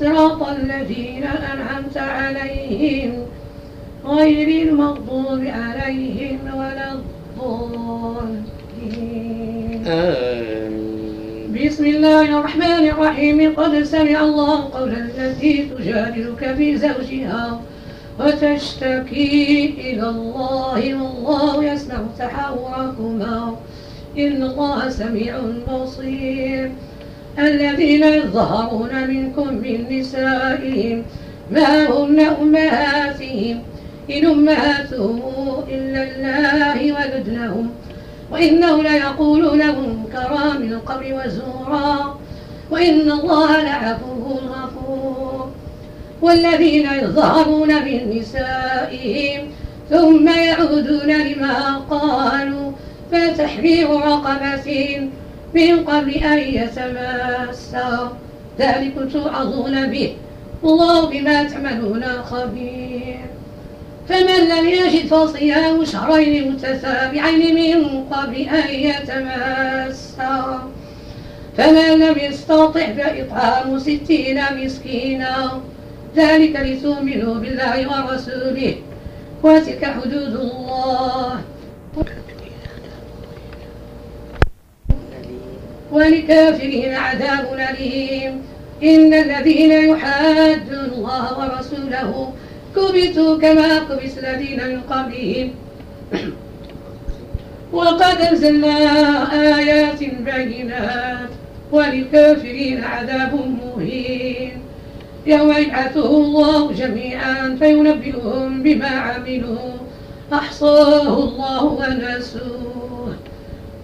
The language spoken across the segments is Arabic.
صراط الذين أنعمت عليهم غير المغضوب عليهم ولا الضالين. بسم الله الرحمن الرحيم. قد سمع الله قول التي تجادلك في زوجها وتشتكي إلى الله والله يسمع تحاوركما. إن الله سميع بصير. الذين يظهرون منكم من نسائهم ما هن أمهاتهم إن أمهاتهم إلا الله ولدنهم وإنه ليقولون منكرا من القبر وزورا وإن الله لعفو غفور والذين يظهرون من نسائهم ثم يعودون لما قالوا فتحرير رقبة من قبل أن يتماسا ذلك توعظون به. والله بما تعملون خبير. فمن لم يجد فصيام شهرين متتابعين من قبل أن يتماسا فمن لم يستطع فإطعام ستين مسكينا. ذلك لتؤمنوا بالله ورسوله. وتلك حدود الله. ولكافرين عذاب أليم. إن الذين يحادون الله ورسوله كبتوا كما كبس الذين من قبلهم. وقد أنزلنا آيات بينات. وللكافرين عذاب مهين. يوم يبعثه الله جميعا فينبئهم بما عملوا. أحصاه الله ونسوه.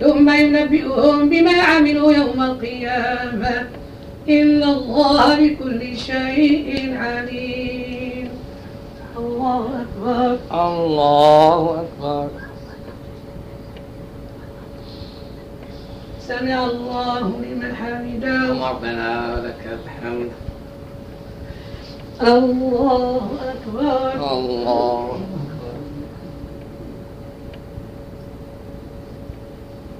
ثم ينبئهم بما عملوا يوم القيامة. إن الله بكل شيء عليم. الله أكبر. الله أكبر. سمع الله لمن حمده. ربنا ولك الحمد. الله أكبر. الله.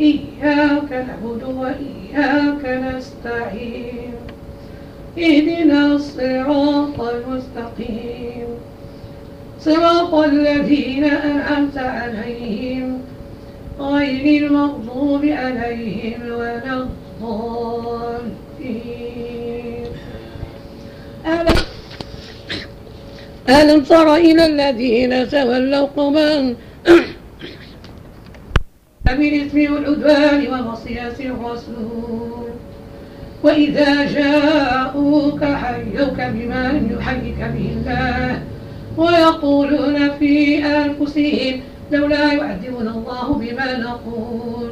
إياك نعبد وإياك نستعين. اهدنا الصراط المستقيم. صراط الذين أنعمت عليهم. غير المغضوب عليهم ولا الضالين. ألم ألم تر إلى الذين تولوا قوما بالإثم والعدوان ومصية الرسول وإذا جاءوك حيوك بما لم يحيك به الله ويقولون في أنفسهم لولا يعذبنا الله بما نقول.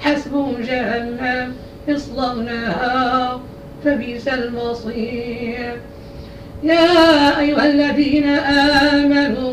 حسبهم جهنم يصلونها فبئس المصير. يا أيها الذين آمنوا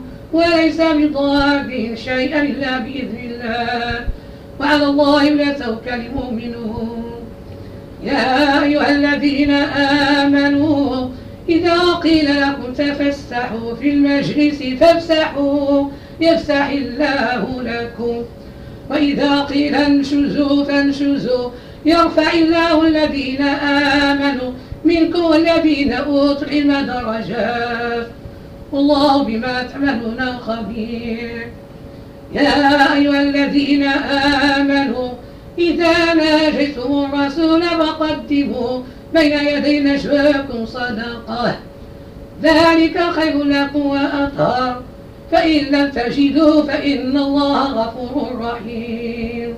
وليس بضارهم شيئا إلا بإذن الله. وعلى الله يتوكل المؤمنون. يا أيها الذين آمنوا إذا قيل لكم تفسحوا في المجلس فافسحوا يفسح الله لكم. وإذا قيل انشزوا فانشزوا يرفع الله الذين آمنوا منكم والذين أوتوا العلم درجات. والله بما تعملون خبير. يا أيها الذين آمنوا إذا ناجيتم الرسول فقدموا بين يدي نجواكم صدقة. ذلك خير لكم وأطهر. فإن لم تجدوا فإن الله غفور رحيم.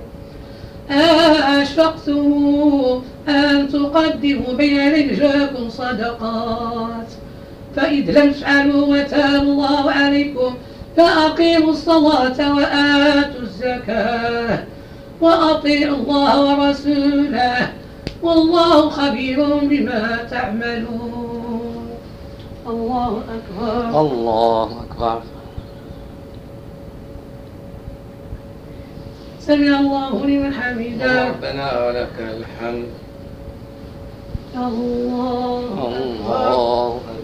أشفقتم أن تقدموا بين نجواكم صدقات؟ فإذ لم تفعلوا وتاب الله عليكم فأقيموا الصلاة وآتوا الزكاة وأطيعوا الله ورسوله والله خبير بما تعملون. الله أكبر. الله أكبر. سمع الله لمن حمده. ربنا ولك الحمد. الله أكبر. الله أكبر.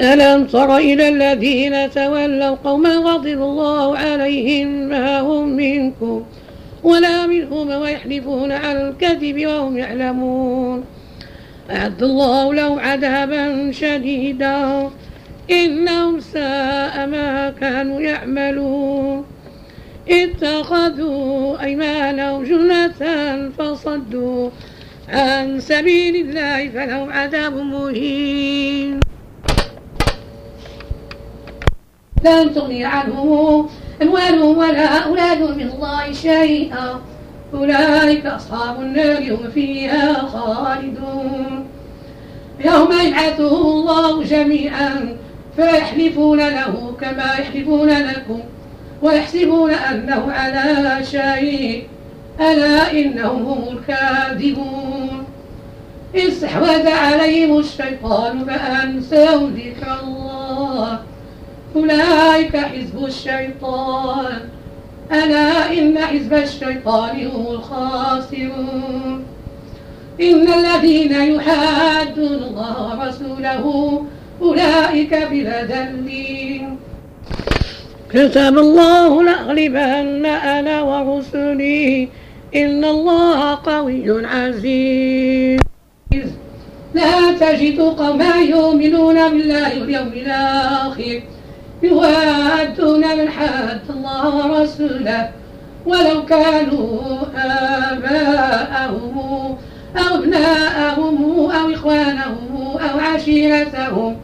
ألم تر إلى الذين تولوا قوما غضب الله عليهم ما هم منكم ولا منهم ويحلفون على الكذب وهم يعلمون. أعد الله لهم عذابا شديدا إنهم ساء ما كانوا يعملون. اتخذوا أيمانهم جنة فصدوا عن سبيل الله فلهم عذاب مهين. لن تغني عنهم أموالهم ولا أولادهم من الله شيئا. أولئك أصحاب النار هم فيها خالدون. يوم يبعثهم الله جميعا فيحلفون له كما يحلفون لكم ويحسبون أنه على شيء. ألا إنهم هم الكاذبون. استحوذ عليهم الشيطان فأنسوا ذكر الله. أولئك حزب الشيطان. ألا إن حزب الشيطان هم الخاسرون. إن الذين يحادون الله ورسوله أولئك بالذلين كتب الله لأغلبن أنا ورسلي. إن الله قوي عزيز. لا تجد قوما يؤمنون بالله واليوم الآخر. يوادون من حاد الله ورسوله ولو كانوا آباءهم أو أبناءهم أو إخوانهم أو عشيرتهم.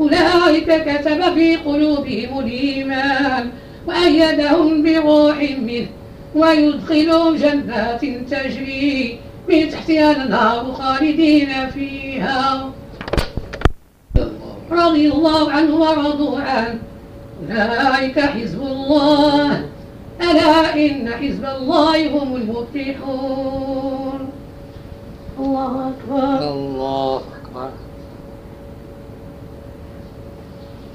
أولئك كتب في قلوبهم الإيمان وأيدهم بروح منه ويدخلهم جنات تجري من تحتها الأنهار خالدين فيها. رضي الله عنه ورضوا عنه. أولئك حزب الله. ألا إن حزب الله هم المفلحون. الله أكبر. الله أكبر.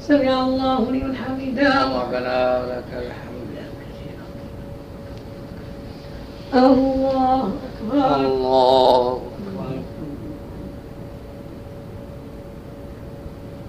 سمع الله لمن حمده. ربنا ولك الحمد. الله أكبر. الله أكبر.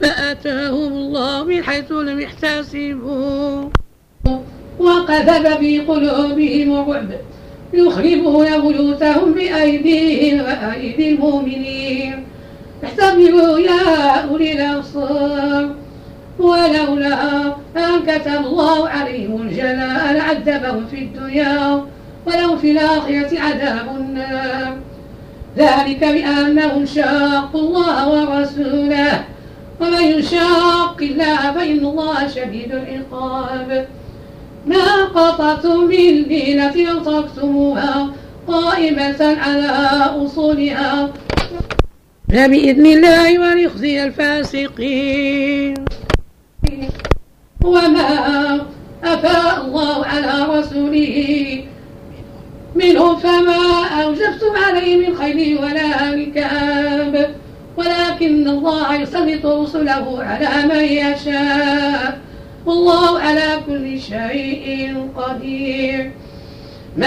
فأتاهم الله من حيث لم يحتسبوا. وقذف في قلوبهم الرعب. يخربون بيوتهم بأيديهم وأيدي المؤمنين. احتملوا يا أولي الأبصار. ولولا أن كتب الله عليهم الجلاء لعذبهم في الدنيا ولهم في الآخرة عذاب النار. ذلك بأنهم شاقوا الله ورسوله. ومن يشاق الله فإن الله شديد العقاب. ما قطعتم من لينة تركتموها قائمة على أصولها. فبإذن الله وليخزي الفاسقين. وما أفاء الله على رسوله. منهم فما أوجبتم عليه من خيل ولا ركاب. ولكن الله يسلط رسله على من يشاء. والله على كل شيء قدير. ما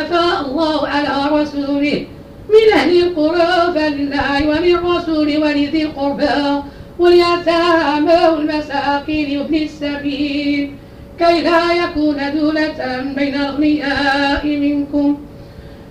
أفاء الله على رسوله من أهل القرى فلله وللرسول ولذي القربى واليتامى والمساكين وابن السبيل. كي لا يكون دولة بين الأغنياء منكم.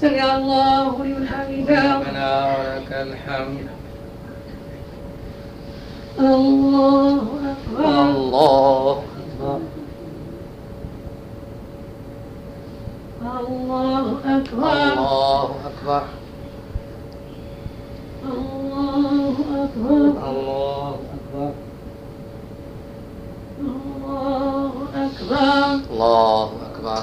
سمع الله لمن ربنا ولك الحمد. الله أكبر. الله أكبر الله أكبر. الله أكبر. الله أكبر. الله أكبر. الله أكبر. الله أكبر.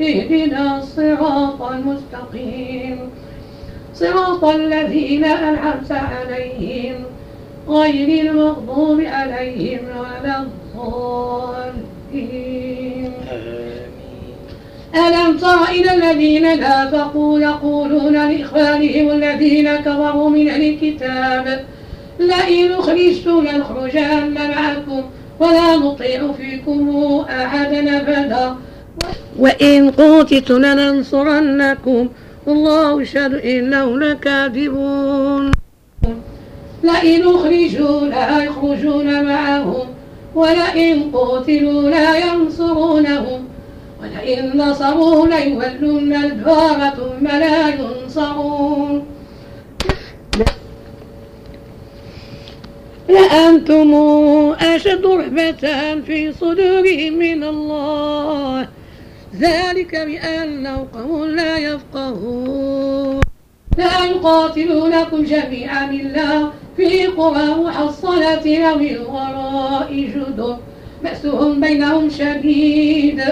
اهدنا الصراط المستقيم. صراط الذين أنعمت عليهم غير المغضوب عليهم ولا الضالين. ألم تر إلى الذين نافقوا يقولون لإخوانهم الذين كفروا من أهل الكتاب لئن أخرجتم لنخرجن معكم ولا نطيع فيكم أحدا أبدا. وإن قوتلتم لننصرنكم والله يشهد إنهم لكاذبون. لئن أخرجوا لا يخرجون معهم ولئن قتلوا لا ينصرونهم ولئن نصروا ليولون الدبار ثم لا ينصرون. لأنتم أشد رهبة في صدورهم من الله. ذلك بأنه قوم لا يفقهون. لا يقاتلونكم جميعا إلا في قرى محصنة أو من وراء جدر. بأسهم بينهم شديد.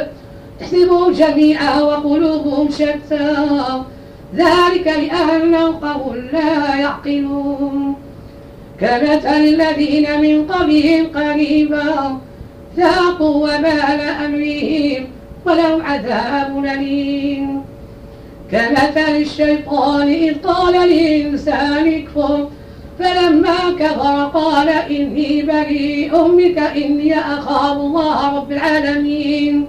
تحسبهم جميعا وقلوبهم شتى. ذلك بأنهم قوم لا يعقلون. كمثل الذين من قبلهم قريبا ذاقوا وبال أمرهم. ولهم عذاب أليم. كمثل الشيطان إذ قال للإنسان اكفر فلما كفر قال إني بريء منك إني أخاف الله رب العالمين.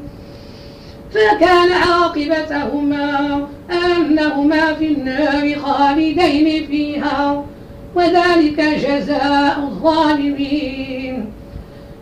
فكان عاقبتهما أنهما في النار خالدين فيها وذلك جزاء الظالمين.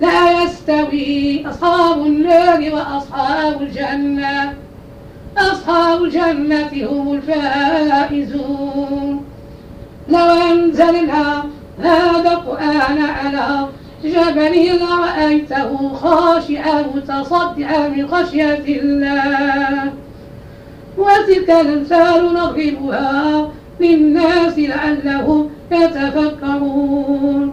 لا يستوي أصحاب النار وأصحاب الجنة. أصحاب الجنة هم الفائزون. لو أنزلنا هذا القرآن على جبل لرأيته خاشعا متصدعا من خشية الله. وتلك الأمثال نضربها للناس لعلهم يتفكرون.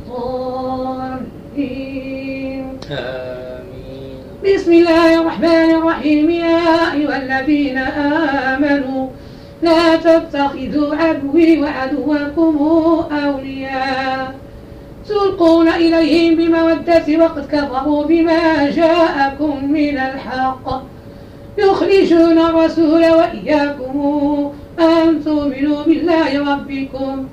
آمين. بسم الله الرحمن الرحيم. يا أيها الذين آمنوا لا تتخذوا عدوي وعدوكم أولياء. تلقون إليهم بمودة وقد كفروا بما جاءكم من الحق. يخرجون الرسول وإياكم أن تؤمنوا بالله ربكم.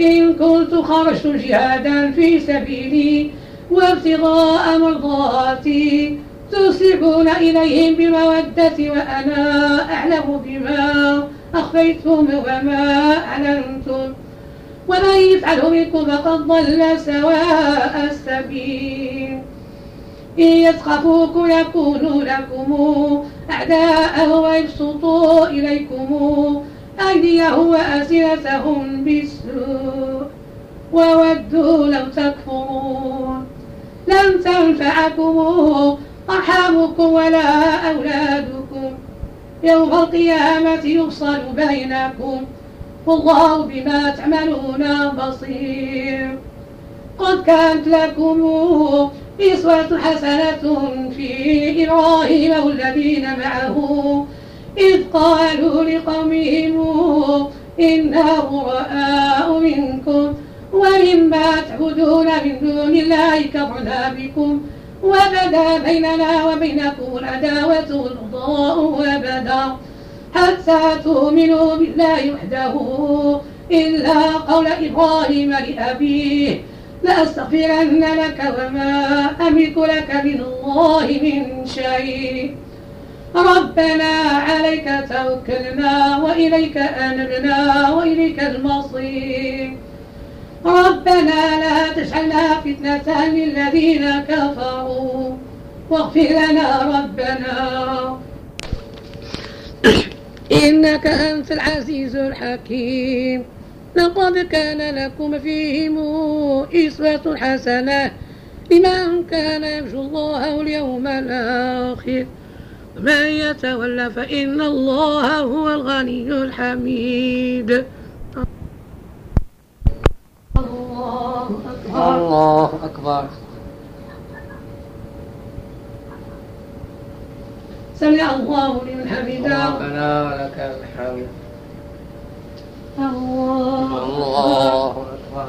إن كنت خرجت جهادا في سبيلي وابتغاء مرضاتي تسرعون إليهم بمودة وأنا أعلم بما أخفيتم وما أعلنتم. ومن يفعله منكم فقد ضل سواء السبيل. إن يسخفوكم يكونوا لكم أعداء ويبسطوا إليكم. أيديهم وألسنتهم بالسوء وودوا لو تكفرون. لن تنفعكم أرحامكم ولا أولادكم. يوم القيامة يفصل بينكم. والله بما تعملون بصير. قد كانت لكم إسوة حسنة في إبراهيم والذين معه. إذ قالوا لقومهم إنا براء منكم ومما تعبدون من دون الله كفرنا بكم وبدا بيننا وبينكم العداوة والبغضاء أبدا حتى تؤمنوا بالله وحده إلا قول إبراهيم لأبيه لأستغفرن لك وما أملك لك من الله من شيء ربنا عليك توكلنا وإليك أنبنا وإليك المصير. ربنا لا تجعلنا فتنة للذين كفروا. واغفر لنا ربنا. إنك أنت العزيز الحكيم. لقد كان لكم فيهم إسوة حسنة لمن كان يرجو الله واليوم الآخر. ومن يتولى فإن الله هو الغني الحميد. الله أكبر. الله أكبر سمع الله لمن حمده. ربنا ولك الحمد. الله الله أكبر.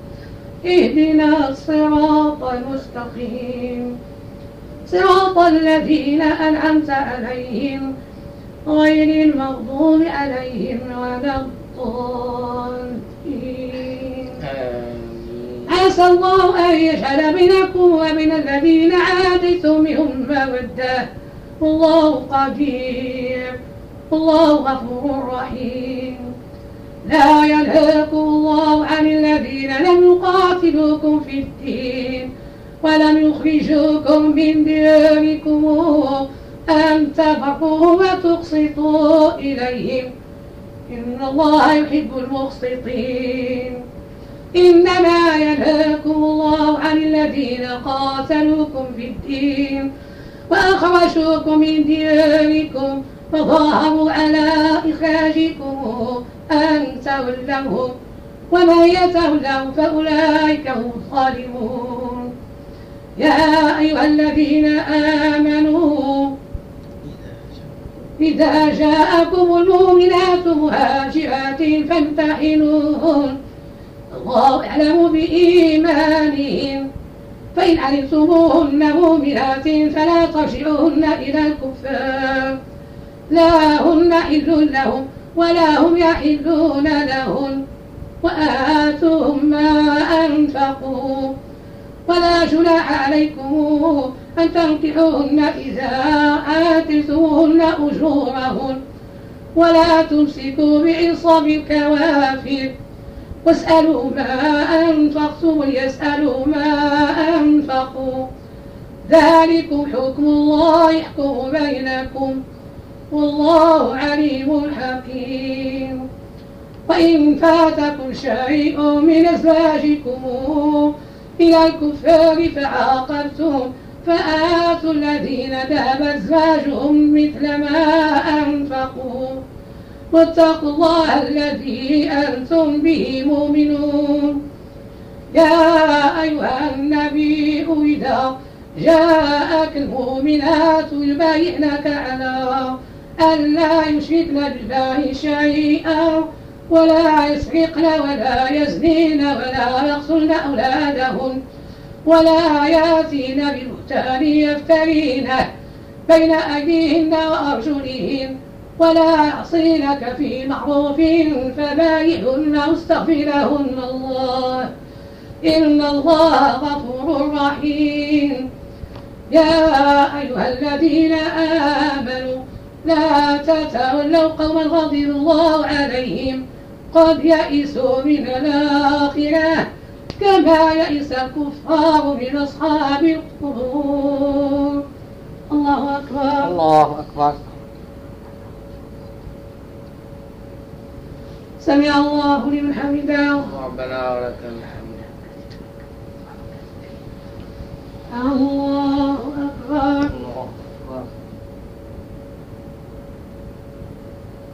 اهدنا الصراط المستقيم. صراط الذين أنعمت عليهم غير المغضوب عليهم ولا الضالين. عسى الله أن يجعل بينكم وبين الذين عاديتم منهم مودة والله قدير والله غفور رحيم. لا ينهاكم الله عن الذين لم يقاتلوكم في الدين ولم يخرجوكم من دياركم أن تبقوا وتقسطوا إليهم. إن الله يحب المقسطين. إنما ينهاكم الله عن الذين قاتلوكم في الدين وأخرجوكم من دياركم وظاهروا على إخراجكم أن تولوهم ومن يتولوا فأولئك هم الظالمون. يا أيها الذين آمنوا إذا جاءكم المؤمنات مهاجرات فامتحنوهن. الله أعلم بإيمانهم. فإن علمتموهن مؤمنات فلا ترجعوهن إلى الكفار. لا هن حل لهم ولا هم يحلون لهن وآتوهم ما أنفقوا. ولا جناح عليكم أن تنكحوهن إذا آتيتموهن أجورهن. ولا تمسكوا بعصم الكوافر. واسألوا ما أنفقتم وليسألوا ما أنفقوا. ذلكم حكم الله يحكم بينكم. والله عليم حكيم. وإن فاتكم شيء من أزواجكم إلى الكفار فعاقبتم فآتوا الذين ذهب أزواجهم مثل ما أنفقوا. واتقوا الله الذي أنتم به مؤمنون. يا أيها النبي إذا جاءك المؤمنات يبايعنك على أن لا يشركن بالله شيئا ولا يسرقن ولا يزنين ولا يقتلن أولادهن ولا يأتين ببهتان يفترينه بين أيديهن وأرجلهن ولا يعصينك في معروف فبايعهن واستغفر لهن. الله إن الله غفور رحيم. يا أيها الذين آمنوا لا تتولوا قوما غضب الله عليهم. قد يئسوا من الآخرة كما يئس الكفار من أصحاب القبور. الله أكبر. الله أكبر. سمع الله لمن حمده. ربنا ولك الحمد. الله أكبر. الله أكبر.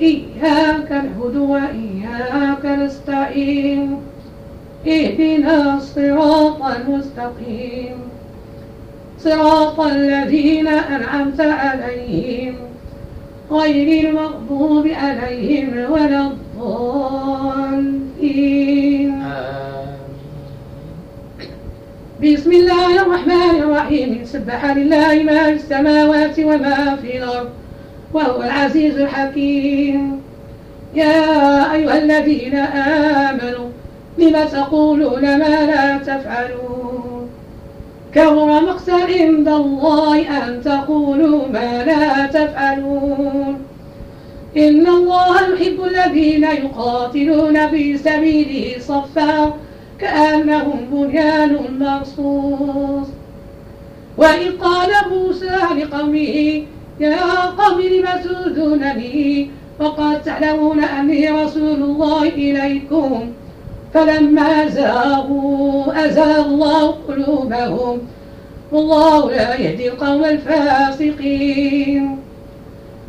إياك نعبد وإياك نستعين. اهدنا الصراط المستقيم. صراط الذين أنعمت عليهم. غير المغضوب عليهم ولا الضالين. بسم الله الرحمن الرحيم. سبح لله ما في السماوات وما في الأرض. وهو العزيز الحكيم. يا أيها الذين آمنوا لم تقولون ما لا تفعلون؟ كبر مقتا عند الله أن تقولوا ما لا تفعلون. إن الله يحب الذين يقاتلون في سبيله صفا كأنهم بنيان مرصوص. وإذ قال موسى لقومه يا قوم لم تؤذونني؟ وقد تعلمون أني رسول الله إليكم. فلما زاغوا أزاغ الله قلوبهم. والله لا يهدي القوم الفاسقين.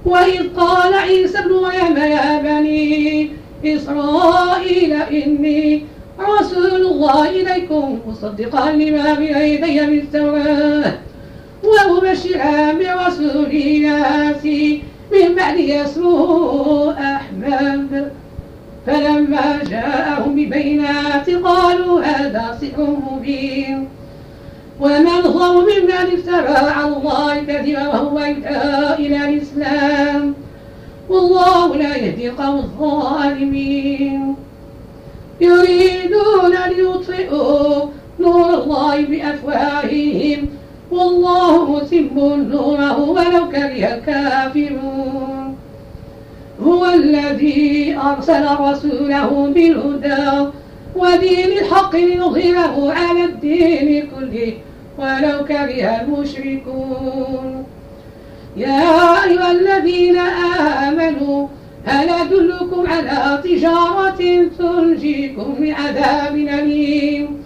وإذ قال عيسى ابن مريم يا بني إسرائيل إني رسول الله إليكم مصدقا لما بين يدي من التوراة. ومبشرا برسول ياتي من بعد اسمه أحمد. فلما جاءهم ببينات قالوا هذا سحر مبين. ومن ظلم ممن افترى على الله كذبا وهو يدعى إلى الإسلام. والله لا يهدي القوم الظالمين. يريدون أن يطفئوا نور الله بأفواههم والله متم نوره ولو كره الكافرون. هو الذي أرسل رسوله بالهدى ودين الحق ليظهره على الدين كله ولو كره المشركون. يا أيها الذين آمنوا هل أدلكم على تجارة تنجيكم من عذاب أليم؟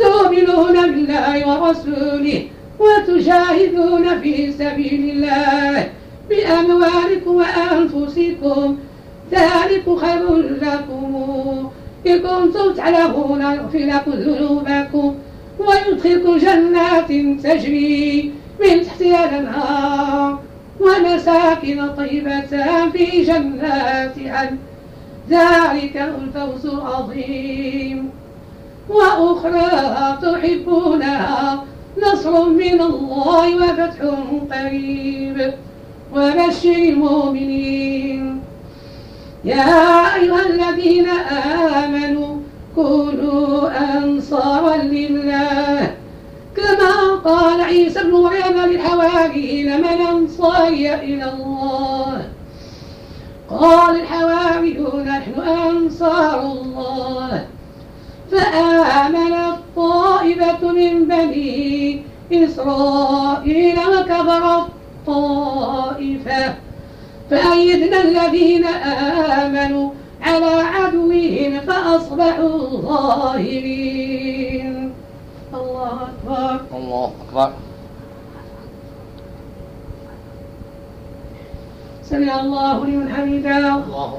تؤمنون بالله ورسوله وتجاهدون في سبيل الله بأموالكم وأنفسكم ذلك خير لكم إن كنتم تعلمون يغفر لكم ذنوبكم ويدخلكم جنات تجري من تحتها الأنهار ومساكن طيبة في جنات عدن ذلك الفوز العظيم وأخرى تحبونها نصر من الله وفتح قريب. وبشر المؤمنين. يا أيها الذين آمنوا كونوا أنصارا لله. كما قال عيسى بن مريم للحواريين من أنصاري إلى الله؟ قال الحواريون نحن أنصار الله. فآمنت طائفة من بني إسرائيل وكفرت طائفة فأيدنا الذين آمنوا على عدوهم فأصبحوا ظاهرين. الله أكبر. الله أكبر. سمع الله لمن حمده. الله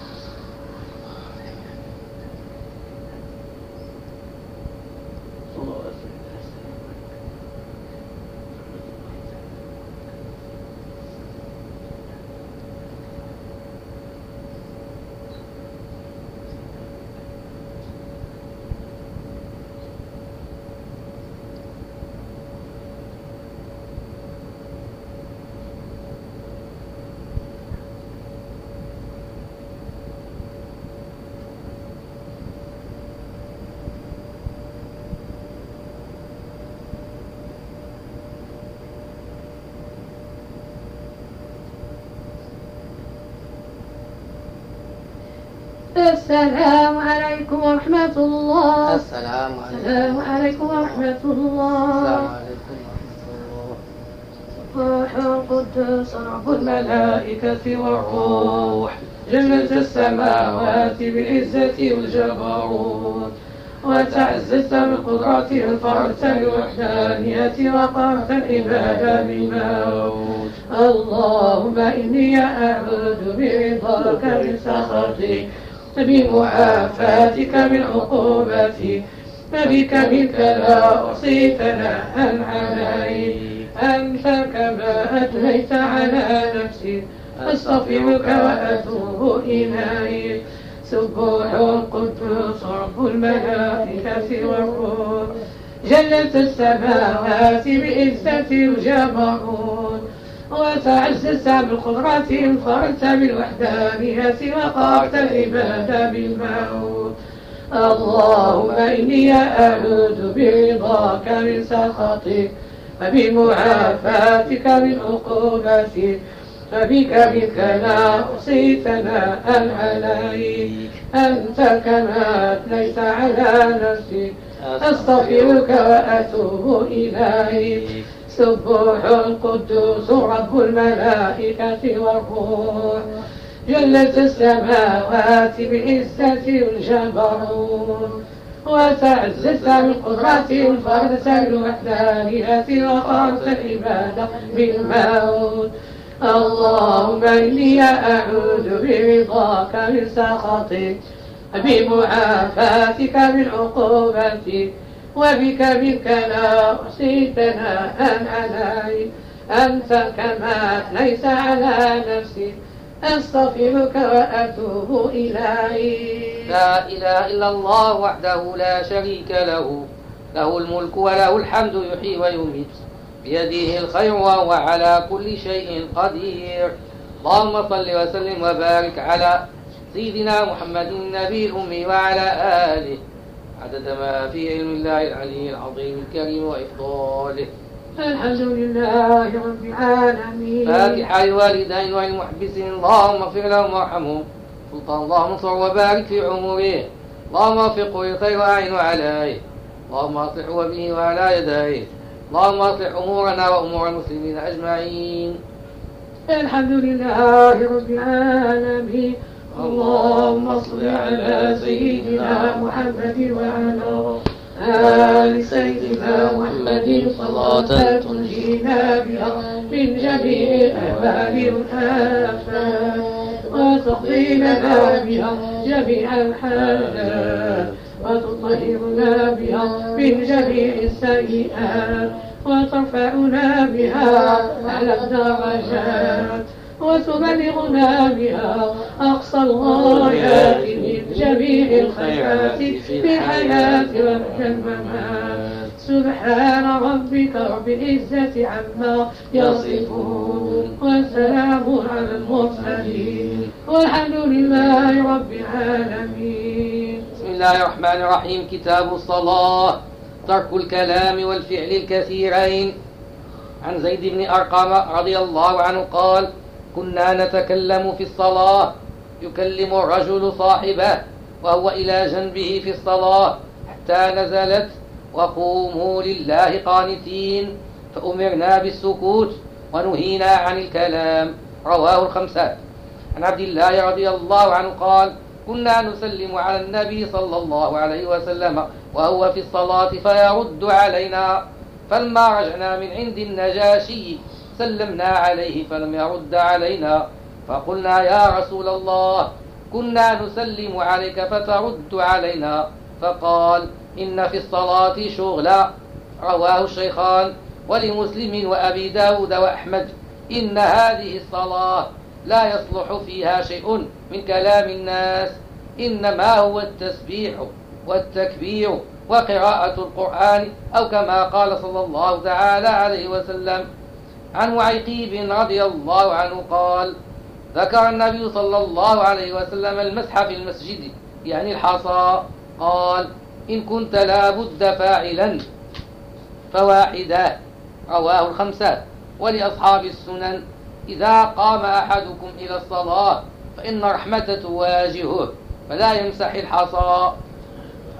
السلام عليكم ورحمة الله. السلام عليكم. ورحمة الله. روح القدس رب الملائكة والروح. جنة السماوات بالعزة والجبروت. وتعززت بالقدرة الفرد الوحدانية وقرت العبادة بالموت. اللهم إني أعوذ برضاك من سخطك. بمعافاتك من عقوبتك فبك منك لا أحصي ثناء عليك أنت كما أثنيت على نفسي أستغفرك وأتوب إليك. سبوح القدوس رب الملائكة والروح. جلت السماوات بعزة الجبروت وتعززت بالقدرة انفردت بالوحدانية وقارت العباد بالموت. اللهم إني أعوذ برضاك من سخطك وبمعافاتك من عقوبتك فبك بك لا أحصي ثناء عليك أنت كما أثنيت على نفسك. أستغفرك وأتوب إليك. سبوح القدوس رب الملائكة والروح. جلت السماوات بعزة الجبروت. وتعززت بالقدرة الفرد الوحدانية وقرت العبادة بالموت. اللهم إني أعوذ برضاك من سخطك بمعافاتك من عقوبتك وبك منك لا أحصي ثناء عليك أنت كما ليس على نفسك أستغفرك وأتوب إليك. لا إله إلا الله وحده لا شريك له. له الملك وله الحمد يحيي ويميت. بيده الخير وهو على كل شيء قدير. اللهم صل وسلم وبارك على سيدنا محمد النبي الأمي وعلى آله. عدد ما في علم الله العلي العظيم الكريم وإفضاله. الحمد لله رب العالمين. فاتحة لوالدين وللمحبسين اللهم اغفر لهم وارحمهم سلطان اللهم انصر وبارك في عمره. اللهم وفقه للخير واعن عليه. اللهم أصلحه به وعلى يديه. اللهم أصلح أمورنا وأمور المسلمين أجمعين. الحمد لله رب العالمين. اللهم صل على سيدنا محمد وعلى آل سيدنا محمد. صلاة تنجينا بها من جميع الأهوال والآفات وتقضي لنا بها جميع الحاجات وتطهرنا بها من جميع السيئات. وترفعنا بها على الدرجات. وتبلغنا بها أقصى الغايات من جميع الخيرات في الحياة وفي الممات سبحان ربك رب العزة عما يصفون وسلام على المرسلين. والحمد لله رب العالمين. بسم الله الرحمن الرحيم. كتاب الصلاة ترك الكلام والفعل الكثيرين. عن زيد بن أرقم رضي الله عنه قال كنا نتكلم في الصلاة. يكلم الرجل صاحبه وهو إلى جنبه في الصلاة حتى نزلت وقوموا لله قانتين. فأمرنا بالسكوت ونهينا عن الكلام. رواه الخمسة. عن عبد الله رضي الله عنه قال كنا نسلم على النبي صلى الله عليه وسلم وهو في الصلاة فيرد علينا. فلما رجعنا من عند النجاشي سلمنا عليه فلم يرد علينا فقلنا يا رسول الله كنا نسلم عليك فترد علينا. فقال إن في الصلاة شغلا. رواه الشيخان ولمسلم وأبي داود وأحمد إن هذه الصلاة لا يصلح فيها شيء من كلام الناس إنما هو التسبيح والتكبير وقراءة القرآن أو كما قال صلى الله تعالى عليه وسلم عن وعيقيب رضي الله عنه قال ذكر النبي صلى الله عليه وسلم المسح في المسجد يعني الحصى. قال إن كنت لابد فاعلا فواحدا رواه الخمسة. ولأصحاب السنن إذا قام أحدكم إلى الصلاة فإن رحمة تواجهه فلا يمسح الحصى.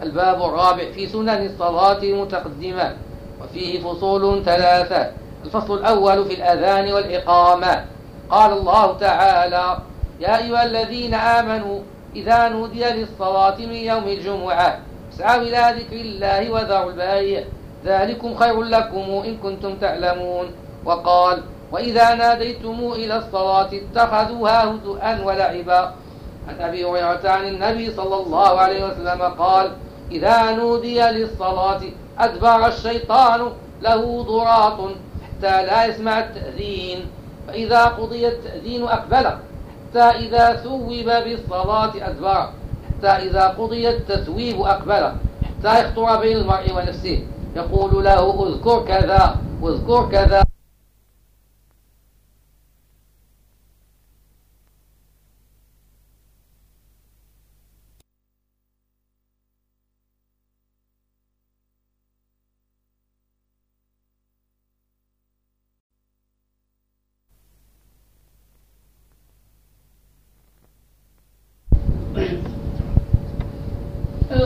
الباب الرابع في سنن الصلاة المتقدمة وفيه فصول ثلاثة. الفصل الأول في الأذان والإقامة. قال الله تعالى يا أيها الذين آمنوا إذا نودي للصلاة من يوم الجمعة اسعوا إلى ذكر الله وذروا البيع. ذلكم خير لكم إن كنتم تعلمون. وقال وإذا ناديتم إلى الصلاة اتخذوها هزؤا ولعبا. عن أبي هريرة عن النبي صلى الله عليه وسلم قال إذا نودي للصلاة أدبر الشيطان له ضراط حتى لا يسمع التأذين فإذا قضي التأذين أقبل حتى إذا ثوب بالصلاة أدبر حتى إذا قضي التثويب أقبل حتى يخطر بين المرء ونفسه يقول له اذكر كذا واذكر كذا.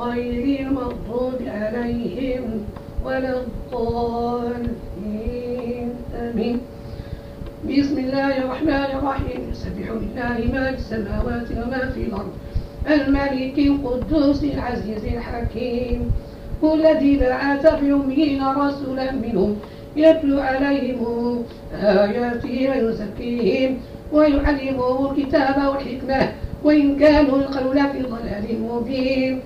غير المغضوب عليهم ولا الضالين. آمين. بسم الله الرحمن الرحيم. يسبح لله ما في السماوات وما في الأرض. الملك القدوس العزيز الحكيم. هو الذي بعث في الأميين رسولا منهم. يتلو عليهم آياته ويزكيهم ويعلمهم الكتاب والحكمة. وإن كانوا القول في ضلال مبين.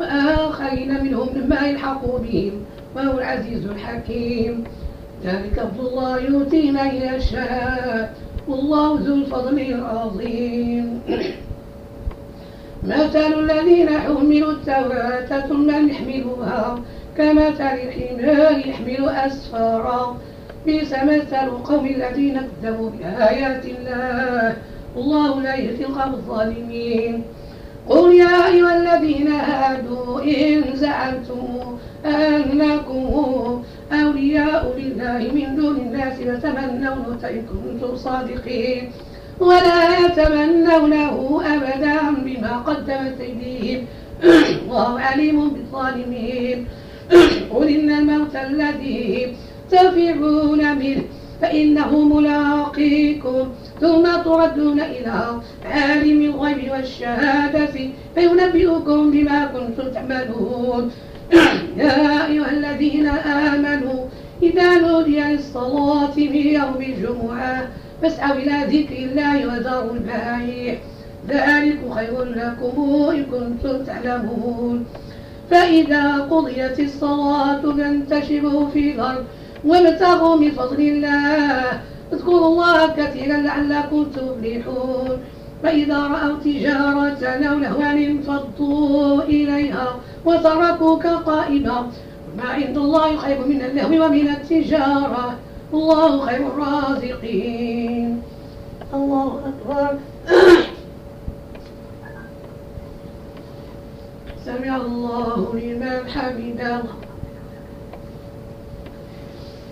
وآخرين منهم لما يلحقوا بهم وهو العزيز الحكيم. ذلك فضل الله يؤتي من يشاء. والله ذو الفضل العظيم. مثل الذين حملوا التوراة ثم يحملوها كمثل الحمار يحمل أسفارا. بئس مثل القوم الذين كذبوا بآيات الله. والله لا يهدي القوم الظالمين. قل يا أيها الذين هادوا إن زعمتم أنكم أولياء لله من دون الناس فتمنوا الموت إن كنتم صادقين ولا يتمنونه أبدا بما قدمت أيديهم الله عليم بالظالمين قل إن الموت الذي تفرون منه فإنه ملاقيكم ثم تردون إلى عالم الغيب والشهادة فينبئكم بما كنتم تعملون. يا أيها الذين آمنوا إذا نودي للصلاة في يوم الجمعة فاسعوا إلى ذكر الله وذروا البيع. ذلك خير لكم إن كنتم تعلمون. فإذا قضيت الصلاة فانتشروا في الأرض وابتغوا من فضل الله. اذكروا الله كثيرا لعلكم تفلحون. فإذا رأوا تجارة أو لهوا انفضوا إليها وتركوك قائما. ما عند الله خير من اللهو ومن التجارة. الله خير الرازقين. الله أكبر. سمع الله لمن حمده.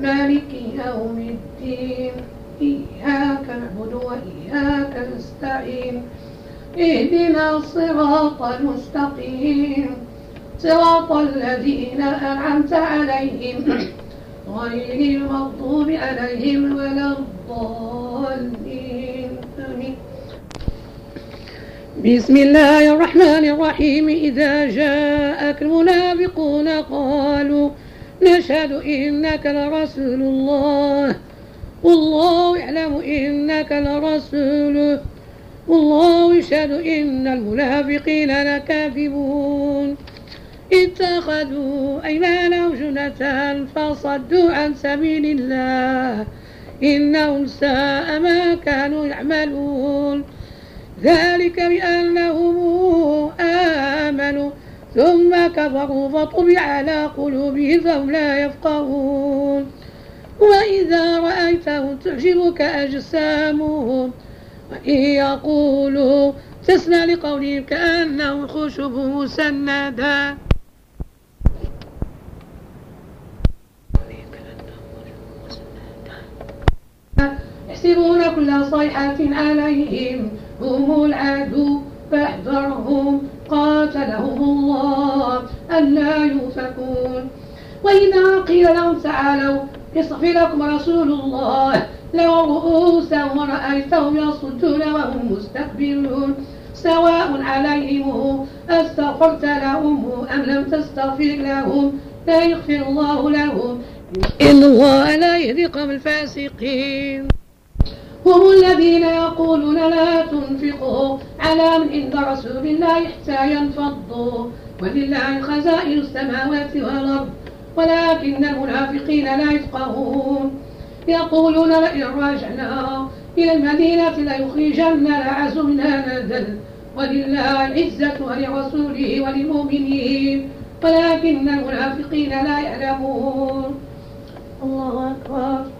مالك يوم الدين إياك نعبد وإياك نستعين اهدنا الصراط المستقيم صراط الذين أنعمت عليهم غير المغضوب عليهم ولا الضالين. آمين. بسم الله الرحمن الرحيم. إذا جاءك المنافقون قالوا نشهد إنك لرسول الله. والله يعلم إنك لرسوله والله يشهد إن المنافقين لكاذبون. اتخذوا أيمانهم جنة فصدوا عن سبيل الله. إنهم ساء ما كانوا يعملون. ذلك بأنهم آمنوا ثم كفروا فطبع على قلوبهم فهم لا يفقهون. وإذا رأيتهم تعجبك أجسامهم وإن يقولوا تسمع لقولهم كأنهم خشب مسندا يحسبون كل صيحة عليهم هم العدو فاحذرهم. قاتلهم الله ألا يؤفكون. وإذا قيل لهم تعالوا يصفي لكم رسول الله لو رؤوسهم ورأيتهم يصدون وهم مستكبرون. سواء عليهم أستغفرت لهم أم لم تستغفر لهم لا يغفر الله لهم. إن الله لا يهدي الفاسقين. هم الذين يقولون لا تنفقوا على من عند رسول الله حتى ينفضوا. ولله خزائن السماوات والأرض ولكن المنافقين لا يفقهون. يقولون لئن رجعنا إلى المدينة ليخرجن الأعز منها نذل ولله العزة ولرسوله وللمؤمنين ولكن المنافقين لا يعلمون. الله أكبر.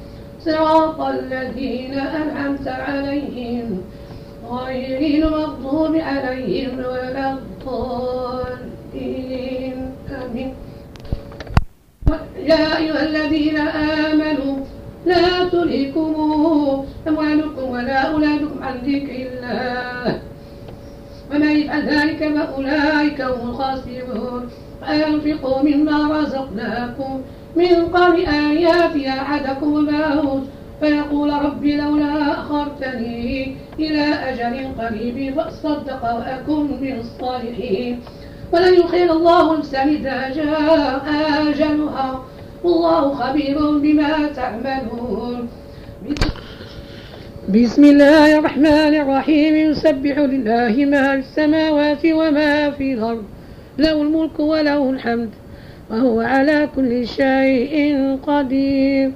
صراط الذين أنعمت عليهم. غير المغضوب عليهم ولا الضالين. آمين. يا أيها الذين آمنوا لا تلهكم أموالكم ولا أولادكم عن ذكر الله. ومن يفعل ذلك فأولئك هم الخاسرون. وأنفقوا مما رزقناكم. من قبل أن يأتي أحدكم الموت فيقول رب لولا أخرتني إلى أجل قريب فأصدق وأكن من الصالحين. ولن يخير الله نفسا إذا جاء أجلها. والله خبير بما تعملون. بسم الله الرحمن الرحيم. يسبح لله ما في السماوات وما في الأرض. له الملك وله الحمد. وهو على كل شيء قدير.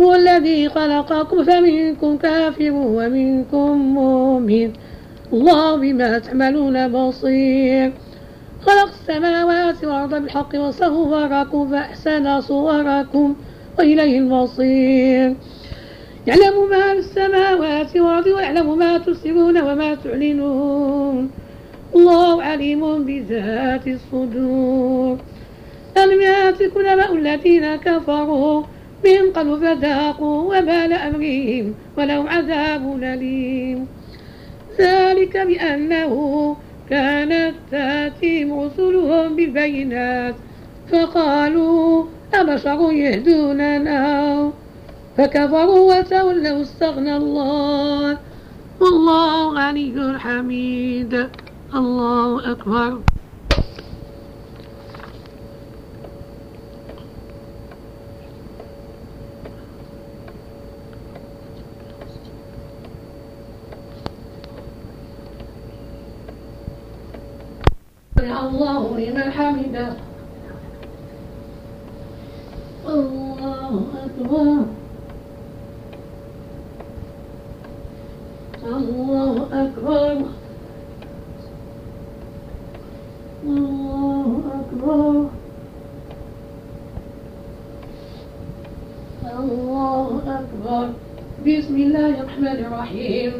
هو الذي خلقكم فمنكم كافر ومنكم مؤمن. الله بما تعملون بصير. خلق السماوات والأرض بالحق وصوركم فأحسن صوركم وإليه المصير. يعلم ما في السماوات والأرض ويعلم ما تسرون وما تعلنون. الله عليم بذات الصدور. ألم يأتكم نبأ الذين كفروا. من قبل فذاقوا وبال أمرهم ولهم عذاب أليم. ذلك بأنه كانت تأتيهم رسلهم بالبينات. فقالوا أبشر يهدوننا؟ فكفروا وتولوا استغنى الله. والله غني حميد. الله أكبر. الله لمن حمده الله أكبر. الله أكبر. الله أكبر. الله أكبر. بسم الله الرحمن الرحيم.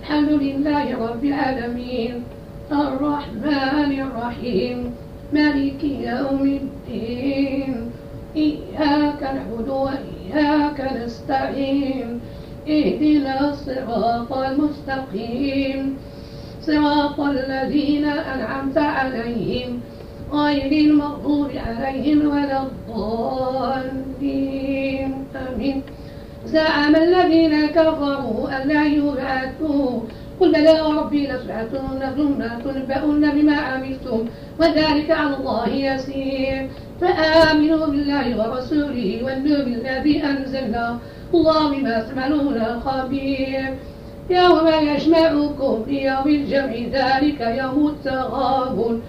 الحمد لله رب العالمين. الرحمن الرحيم مالك يوم الدين إياك نعبد وإياك نستعين اهدنا الصراط المستقيم. صراط الذين أنعمت عليهم غير المغضوب عليهم ولا الضالين. آمين. زعم الذين كفروا أن لا يبعثوا قل بلى ربي لتبعثن ثم تنبؤن بما عملتم وذلك على الله يسير. فآمنوا بالله ورسوله والنور الذي أنزلنا. الله بما تعملون خبير. يوم يجمعكم ليوم الجمع ذلك يوم التغابن.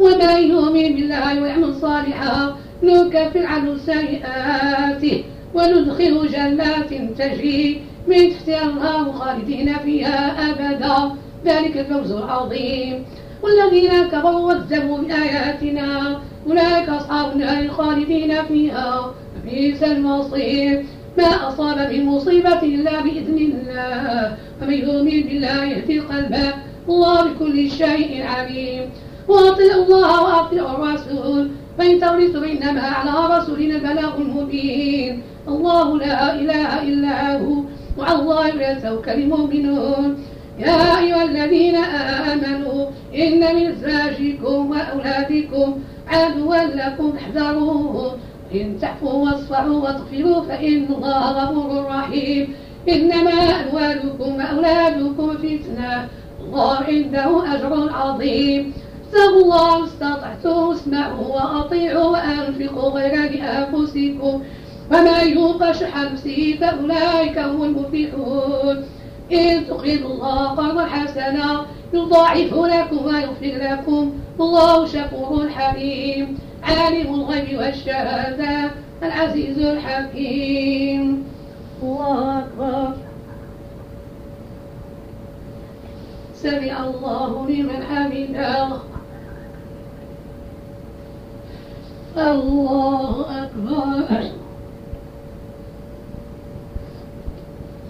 ومن يؤمن بالله ويعمل صالحا نكفر عنه سيئاته وندخل جنات تجري من تحتها الأنهار خالدين فيها أبدا. ذلك الفوز العظيم. والذين كفروا وكذبوا بآياتنا أولئك أصحاب النار خالدين فيها. بئس المصير. ما أصاب من مصيبة إلا بإذن الله. ومن يؤمن بالله يهدي قلبه. الله بكل شيء عليم. وأطيع الله وأطيع الرسول. فإن تورثوا فإنما على رسولنا البلاغ المبين. الله لا إله إلا هو. وعلى الله يتوكل المؤمنون. يا أيها الذين آمنوا إن من أزواجكم وأولادكم عدوا لكم احذروه. إن تعفوا واصفحوا واغفروا فإن الله غفور رحيم. إنما أموالكم وأولادكم فتنة. الله عنده أجر عظيم. اتقوا الله استطعتم اسمعوا وأطيعوا وأنفقوا غير لأنفسكم ومن يوق شح نفسه فأولئك هم المفلحون. إن تقرضوا الله قرضا حسنا يضاعف لكم ويغفر لكم. الله شكور حليم. عالم الغيب والشهادة العزيز الحكيم. الله أكبر. سمع الله لمن حمده. الله أكبر.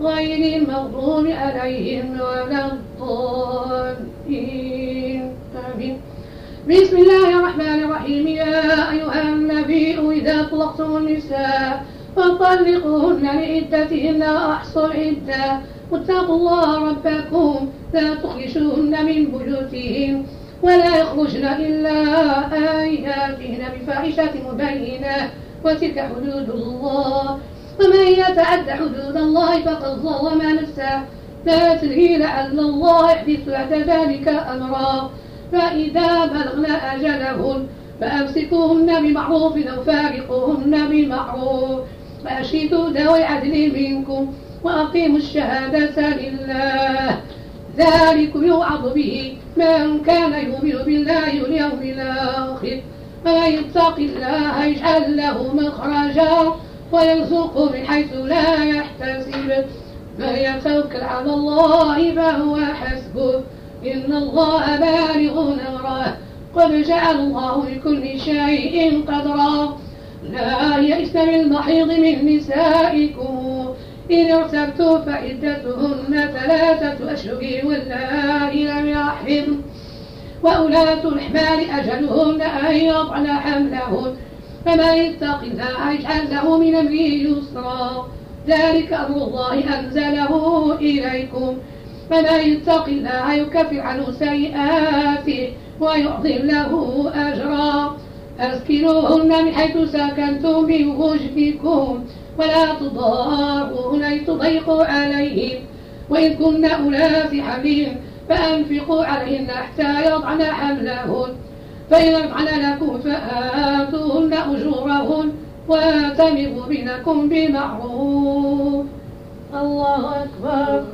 غير المغضوب عليهم ولا الضالين. آمين. بسم الله الرحمن الرحيم. يا أيها النبي إذا طلقتم النساء فطلقوهن لعدتهن أحصوا العدة. واتقوا الله ربكم. لا تخرجوهن من بيوتهن ولا يخرجن إلا يأتين بفاحشة مبينة. وتلك حدود الله. ومن يتعد حدود الله فقد ظلم نفسه. لا تدري لعل الله يحدث بعد ذلك أمرا. فإذا بلغن أجلهن فأمسكوهن بمعروف أو فارقوهن بمعروف فأشهدوا ذوي عدل منكم وأقيموا الشهادة لله. ذلك يوعظ به من كان يؤمن بالله واليوم الآخر. ومن يتق الله يجعل له مخرجا. ويرزقه من حيث لا يحتسب. من يتوكل على الله فهو حسبه. إن الله بالغ أمره قد جعل الله لكل شيء قدرا. لا يئس بالمحيض من نسائكم. إن ارتبتم فعدتهن ثلاثة أشهر واللائي لم يحضن وأولاة الأحمال أجلهن أن يضعن حملهن. فمن يتق الله يجعل له من أمره يسرا. ذلك أمر الله أنزله إليكم. فمن يتق الله يكفر عنه سيئاته ويعظم له أجرا. أسكنوهن من حيث سكنتم من وجدكم ولا تضاروهن لتضيقوا عليهم. وإن كن أولاد حمل فأنفقوا عليهن حتى يضعن حملهن. فإن لكم فآتوهن أجورهن واتمروا بينكم بمعروف. الله أكبر.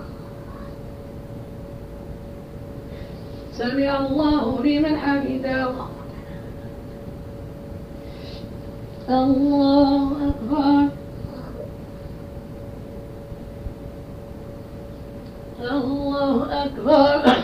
سمع الله لمن حمده. الله أكبر. الله أكبر.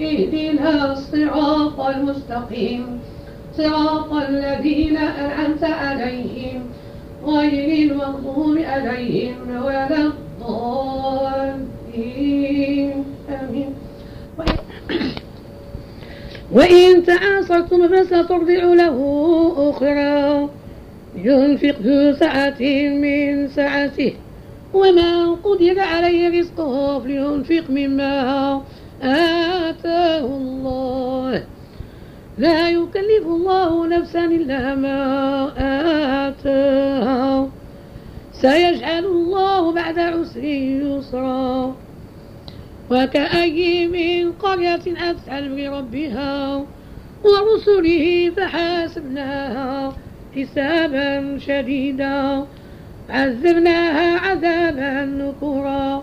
اهدنا الصراط المستقيم. صراط الذين أنعمت عليهم غير المغضوب عليهم ولا الضالين. آمين. وإن تعاصرتم فسترضع له أخرى. ينفق ذو سعة من سعته. وما قدر عليه رزقه فلينفق مما آتاه الله. لا يكلف الله نفسا إلا ما آتاها سيجعل الله بعد عسر يسرا. وكأي من قرية أتت عن ربها ورسله فحاسبناها حسابا شديدا. عذبناها عذابا نكرا.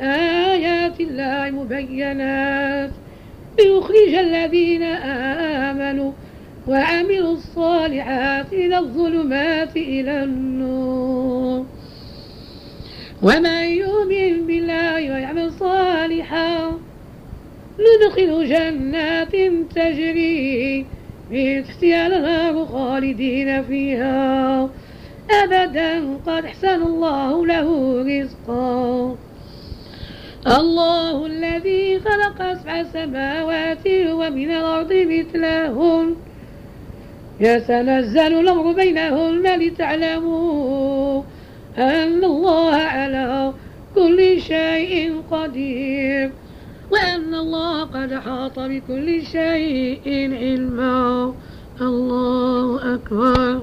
آيات الله مبينات. ليخرج الذين آمنوا وعملوا الصالحات من الظلمات إلى النور. ومن يؤمن بالله ويعمل صالحا ندخل جنات تجري من تحتها الأنهار خالدين فيها. أبدا قد أحسن الله له رزقا. الله الذي خلق سبع سماوات ومن الأرض مثلهن يتنزل الأمر بينهن لتعلموا أن الله على كل شيء قدير وأن الله قد حاط بكل شيء علما. الله أكبر.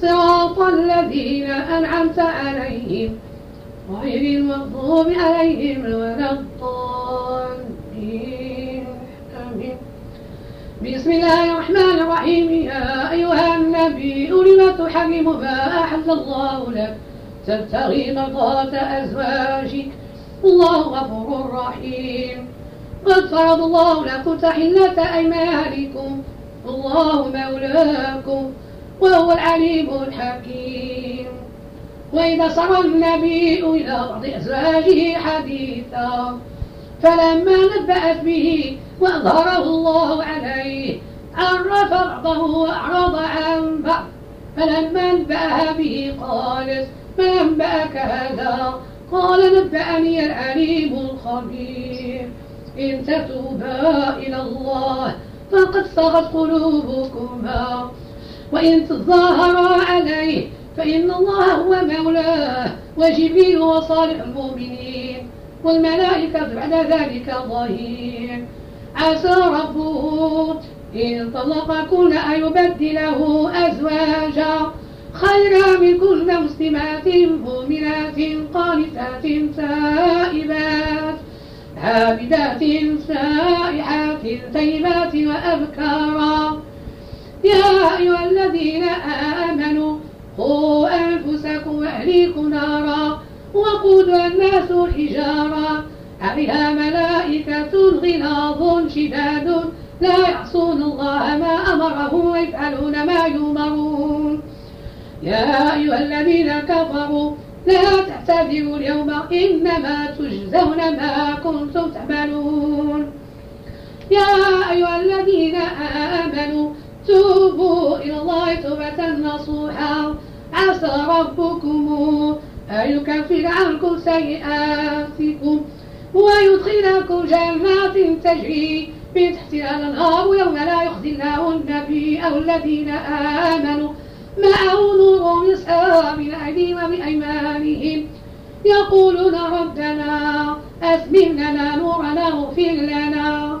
صراط الذين أنعمت عليهم غير المغضوب عليهم ولا الضالين. آمين. بسم الله الرحمن الرحيم. يا أيها النبي لم تحرم ما أحل الله لك؟ تبتغي مرضات أزواجك. الله غفور رحيم. قد فرض الله لكم تحلة أيمانكم. الله مولاكم. وهو العليم الحكيم. وإذا صار النبي إلى بعض أزواجه حديثا فلما نبأت به وأظهره الله عليه عرف بعضه وأعرض عن بعض. فلما نبأها به قالت ما أنبأك هذا؟ قال نبأني العليم الخبير. إن تتوبا إلى الله فقد صغت قلوبكما. وإن تظاهرا عليه فإن الله هو مولاه وجبريل وصالح المؤمنين والملائكة بعد ذلك ظهير عسى ربه إن طلقكن أن يبدله أزواجا. خيرا من كل مسلمات مؤمنات قانتات تائبات. عابدات سائحات طيبات وأبكارا. يا أيها الذين آمنوا قوا أنفسكم وأهليكم نارا وقودها الناس الحجارة عليها ملائكة غلاظ شداد لا يعصون الله ما أمرهم ويفعلون ما يؤمرون. يا أيها الذين كفروا لا تعتذروا اليوم إنما تجزون ما كنتم تعملون. يا أيها الذين آمنوا توبوا إلى الله توبة نصوحا. عسى ربكم أن يكفر عنكم سيئاتكم ويدخلكم جنات تجري من تحتها الأنهار. يوم لا يخزي الله النبي أو الذين آمنوا معه نور يسعى من أيديهم وبأيمانهم يقولون ربنا أسمن لنا نورنا واغفر لنا.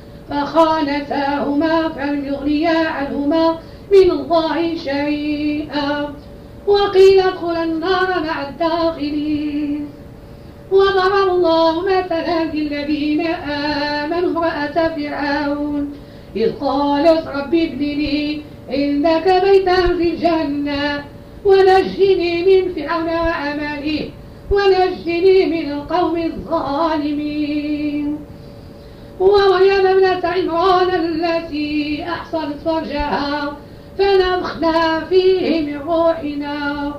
فخانتاهما فلم يغنيا عنهما من الله شيئا. وقيل ادخل النار مع الداخلين. وضرب الله مثلا للذين آمنوا امرأة فرعون. إذ قالت رب ابن لي عندك بيتا في الجنة ونجني من فرعون وعمله ونجني من القوم الظالمين. ومريم ابنة عمران التي أحصنت فرجها فنفخنا فيه من روحنا.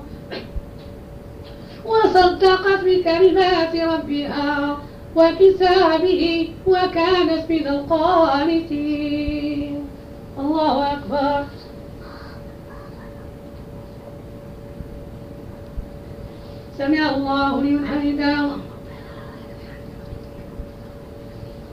وصدقت بكلمات ربها وكتابه وكانت من القانتين. الله أكبر. سمع الله لمن حمده.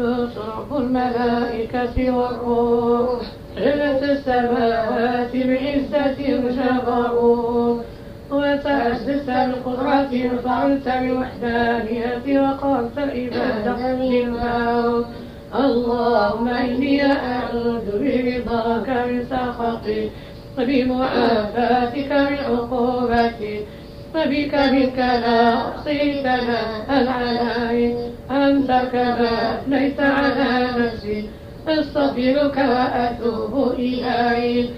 رب الملائكة والروح. جلت السماوات بعزة جبروت وتعززت بالقدرة وفعلت بوحدانية وقرت عبادك للموت اللهم إني أعوذ برضاك من سخطك وبمعافاتك من عقوبتك. وبك منك لا أحصي ثناء عليك. أنت كما أثنيت على نفسي أستغفرك وأتوب إليك.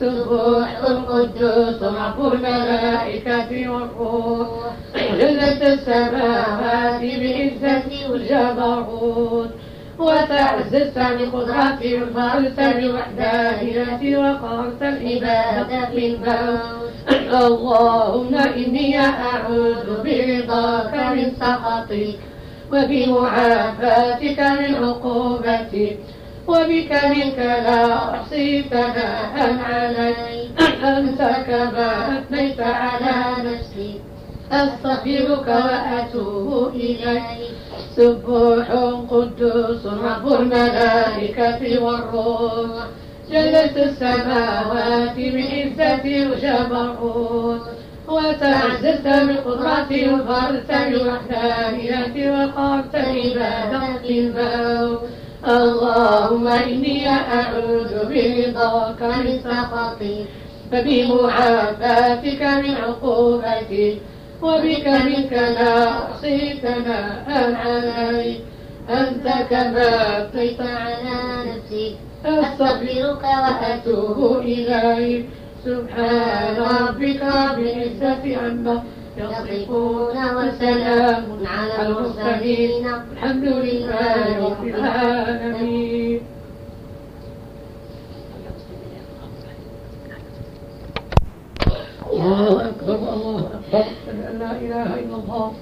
سبوح القدوس رب الملائكة والروح جلت السماوات بعزة والجبروت وتعززت بقدرة الفرس بوحدانية وقرت العبادة بالموت. اللهم إني أعوذ برضاك من سخطك. وبمعافاتك من عقوبتك وبك منك لا أحصي ثناء عليك أنت كما أثنيت على نفسي. أستغفرك وأتوب إليك. سبوح قدوس رب الملائكة والروح. جلت السماوات بعزة وجبروت. وتعززت بقدرة وفرت بوحدانية وقرت عبادة الموت اللهم إني أعوذ برضاك من سخطك فبمعافاتك من عقوبتك وبك منك لا أحصي ثناء عليك أنت كما أثنيت على نفسك أستغفرك وأتوب إليك. سبحان ربك رب العزة عما يصفون وسلام على المرسلين. الحمد لله رب العالمين. الله أكبر الله أكبر. أشهد أن لا إله إلا الله.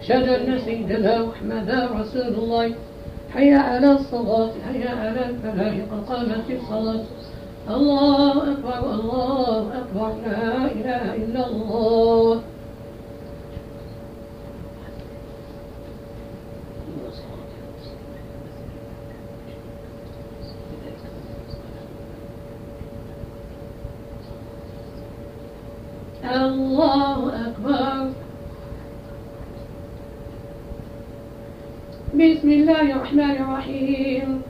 أشهد أن سيدنا محمدا رسول الله. حي على الصلاة حي على الفلاح قد قامت الصلاة. الله أكبر الله أكبر لا إله إلا الله. الله أكبر. بسم الله الرحمن الرحيم.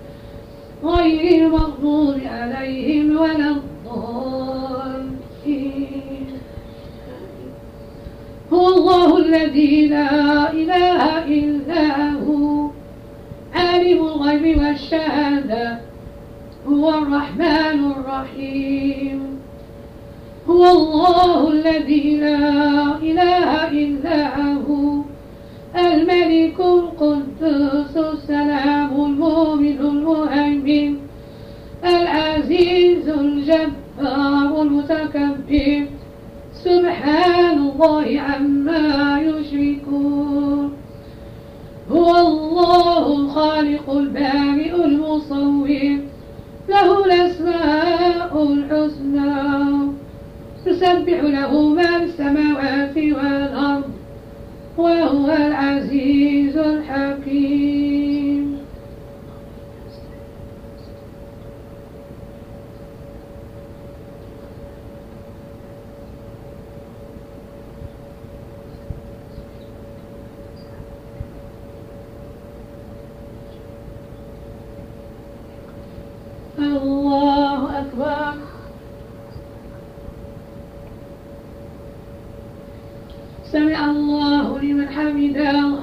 غير المغضوب عليهم ولا الضالين. هو الله الذي لا إله إلا هو الغيب والشهادة هو الرحمن الرحيم. هو الله الذي لا إله إلا هو الملك القدوس السلام المؤمن المهيمن العزيز الجبار المتكبر. سبحان الله عما يشركون. هو الله الخالق البارئ المصور. له الأسماء الحسنى. تسبح له ما في السماوات والأرض. وهو العزيز الحكيم الله أكبر سمع الله لمن حمده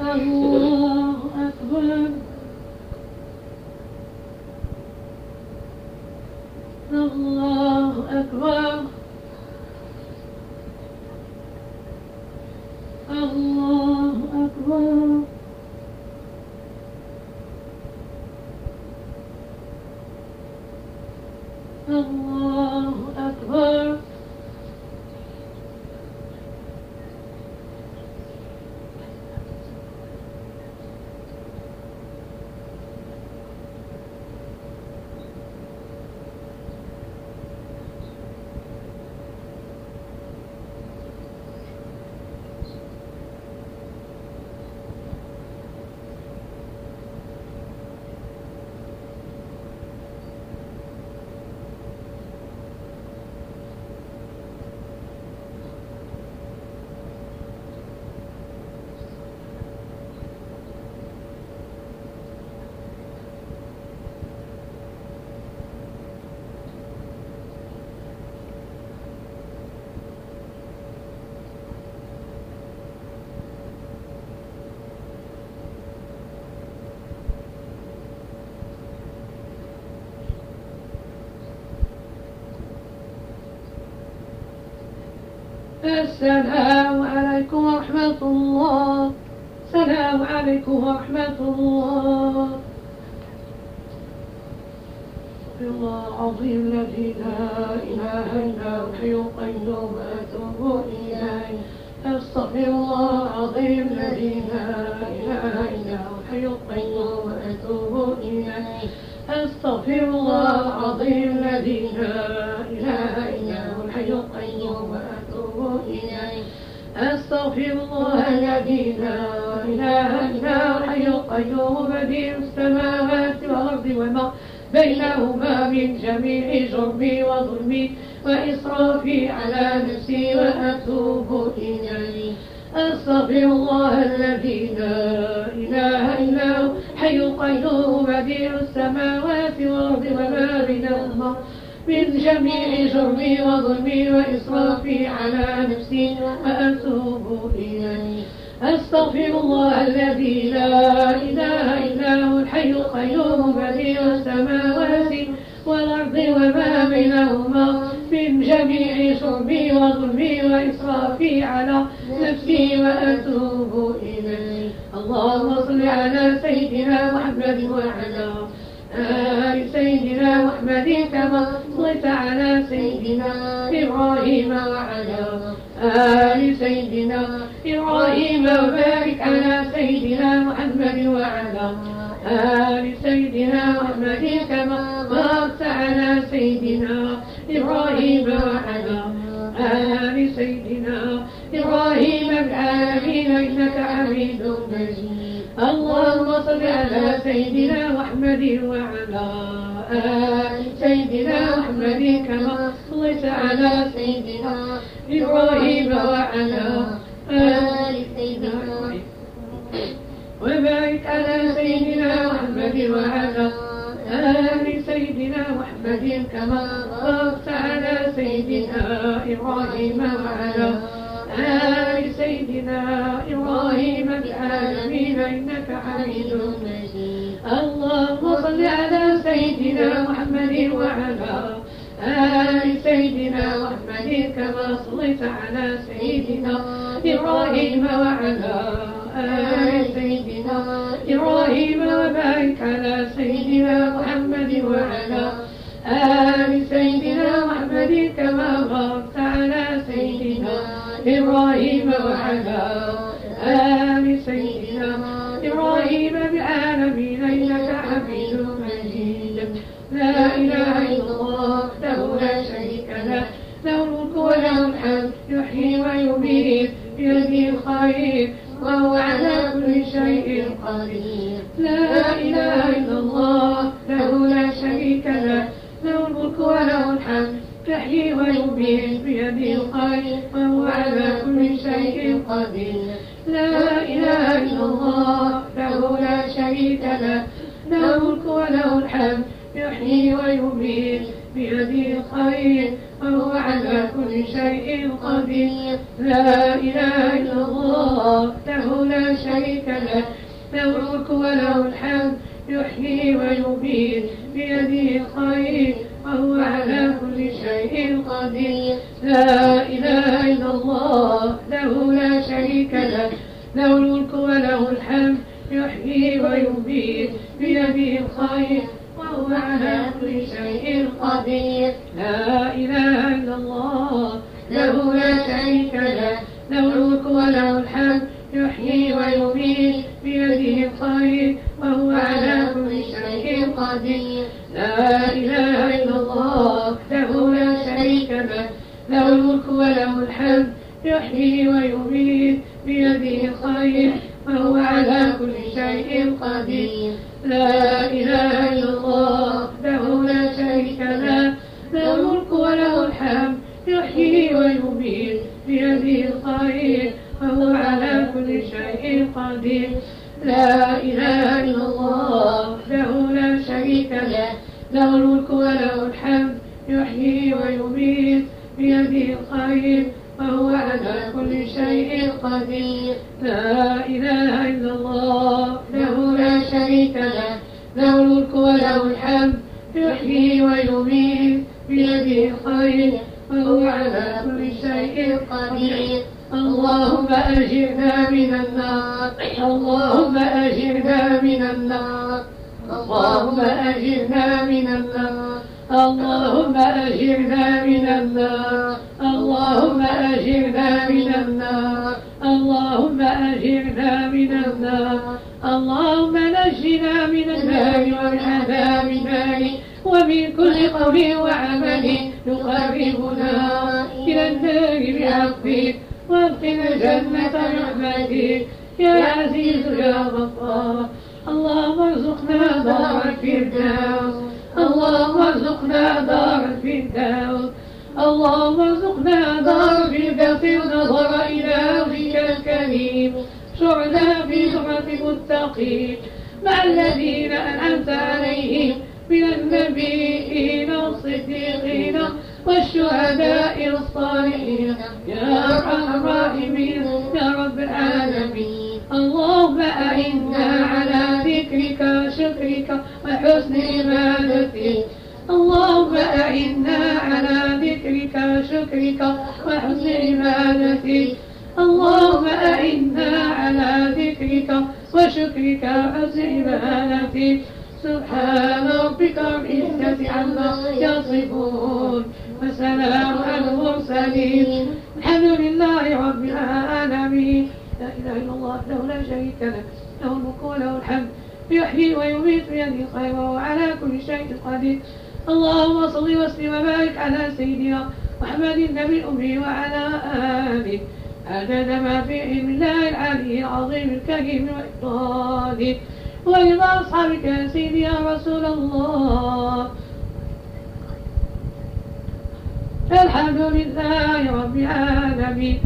الله أكبر الله أكبر الله أكبر الله أكبر السلام عليكم ورحمة الله. السلام عليكم ورحمة الله. الله العظيم الذي لا إله إلا هو الحي القيوم أتوب إليه. أستغفر الله العظيم الذي لا إله إلا هو الحي القيوم أتوب إليه. أستغفر الله العظيم الذي لا إله إلا هو الحي القيوم أستغفر الله الذي لا إله إلا هو الحي القيوم بديع السماوات والأرض وما بينهما من جميع جرمي وظلمي وإسرافي على نفسي وأتوب إليه. أستغفر الله الذي لا إله إلا هو حي القيوم بديع السماوات والأرض وما بينهما من جميع جرمي وظلمي وإسرافي على نفسي وأتوب إليه. أستغفر الله الذي لا إله إلا هو الحي القيوم بديع السماوات والأرض وما بينهما. من جميع شربي وظلمي وإسرافي على نفسي وأتوب إليه. اللهم صل على سيدنا محمد وعلى آل سيدنا محمد كما صليت على سيدنا إبراهيم وعلى آل سيدنا إبراهيم وبارك على سيدنا محمد وعلى آل سيدنا محمد كما باركت على سيدنا إبراهيم وعلى آل سيدنا إبراهيم العالمين إنك حميد مجيد. اللهم صل على سيدنا محمد وعلى آل سيدنا محمد كما صليت على سيدنا إبراهيم وعلى آل سيدنا وبارك على سيدنا محمد وعلى آل سيدنا محمد كما باركت على سيدنا إبراهيم وعلى سيدنا محمد كما صليت على سيدنا إبراهيم وعلى آل سيدنا إبراهيم وبارك على سيدنا محمد وعلى آل سيدنا محمد كما باركت على سيدنا إبراهيم وعلى آل سيدنا إبراهيم بالعالمين إنك حميد مجيد. لا إله له الملك وله الحمد يحيي ويميت بيده الخير وهو على كل شيء قدير. لا إله إلا الله له لا شريك له له الملك وله الحمد يحيي ويميت بيده الخير وهو على كل شيء قدير. اللهم أجرنا من النار اللهم أجرنا من النار. اللهم أجرنا من النار اللهم أجرنا من النار اللهم أجرنا من النار اللهم أجرنا من النار اللهم نجنا من النار ومن عذاب النار. ومن كل قول وعمل يقربنا إلى النار بعفوك وادخل جنة رحمتك يا عزيز يا غفار. اللهم ارزقنا دار الفردوس. اللهم ارزقنا دار الفردوس. اللهم ارزقنا دار الفردوس. النظر إلى وجهك الكريم. شعنا في زمرة المتقين. مع الذين أنعمت عليهم من النبيين والصديقين والشهداء والصالحين يا أرحم الراحمين. يا رب العالمين. اللهم أعنا على ذكرك وشكرك وحسن عبادتك. اللهم أعنا على ذكرك وشكرك وحسن عبادتك. اللهم أعنا على ذكرك وشكرك وحسن عبادتك. سبحان ربك رب العزة عما يصفون وسلام على المرسلين. الحمد لله رب العالمين. لا إله إلا الله وحده لا شريك له له الملك وله الحمد يحيي ويميت بيده الخير وهو على كل شيء قدير. اللهم صل وسلم وبارك على سيدنا محمد النبي الأمي وعلى آله. عدد ما في علم الله العلي العظيم الكريم وإفضاله ورضا أصحابك يا سيدي يا رسول الله. الحمد لله رب العالمين.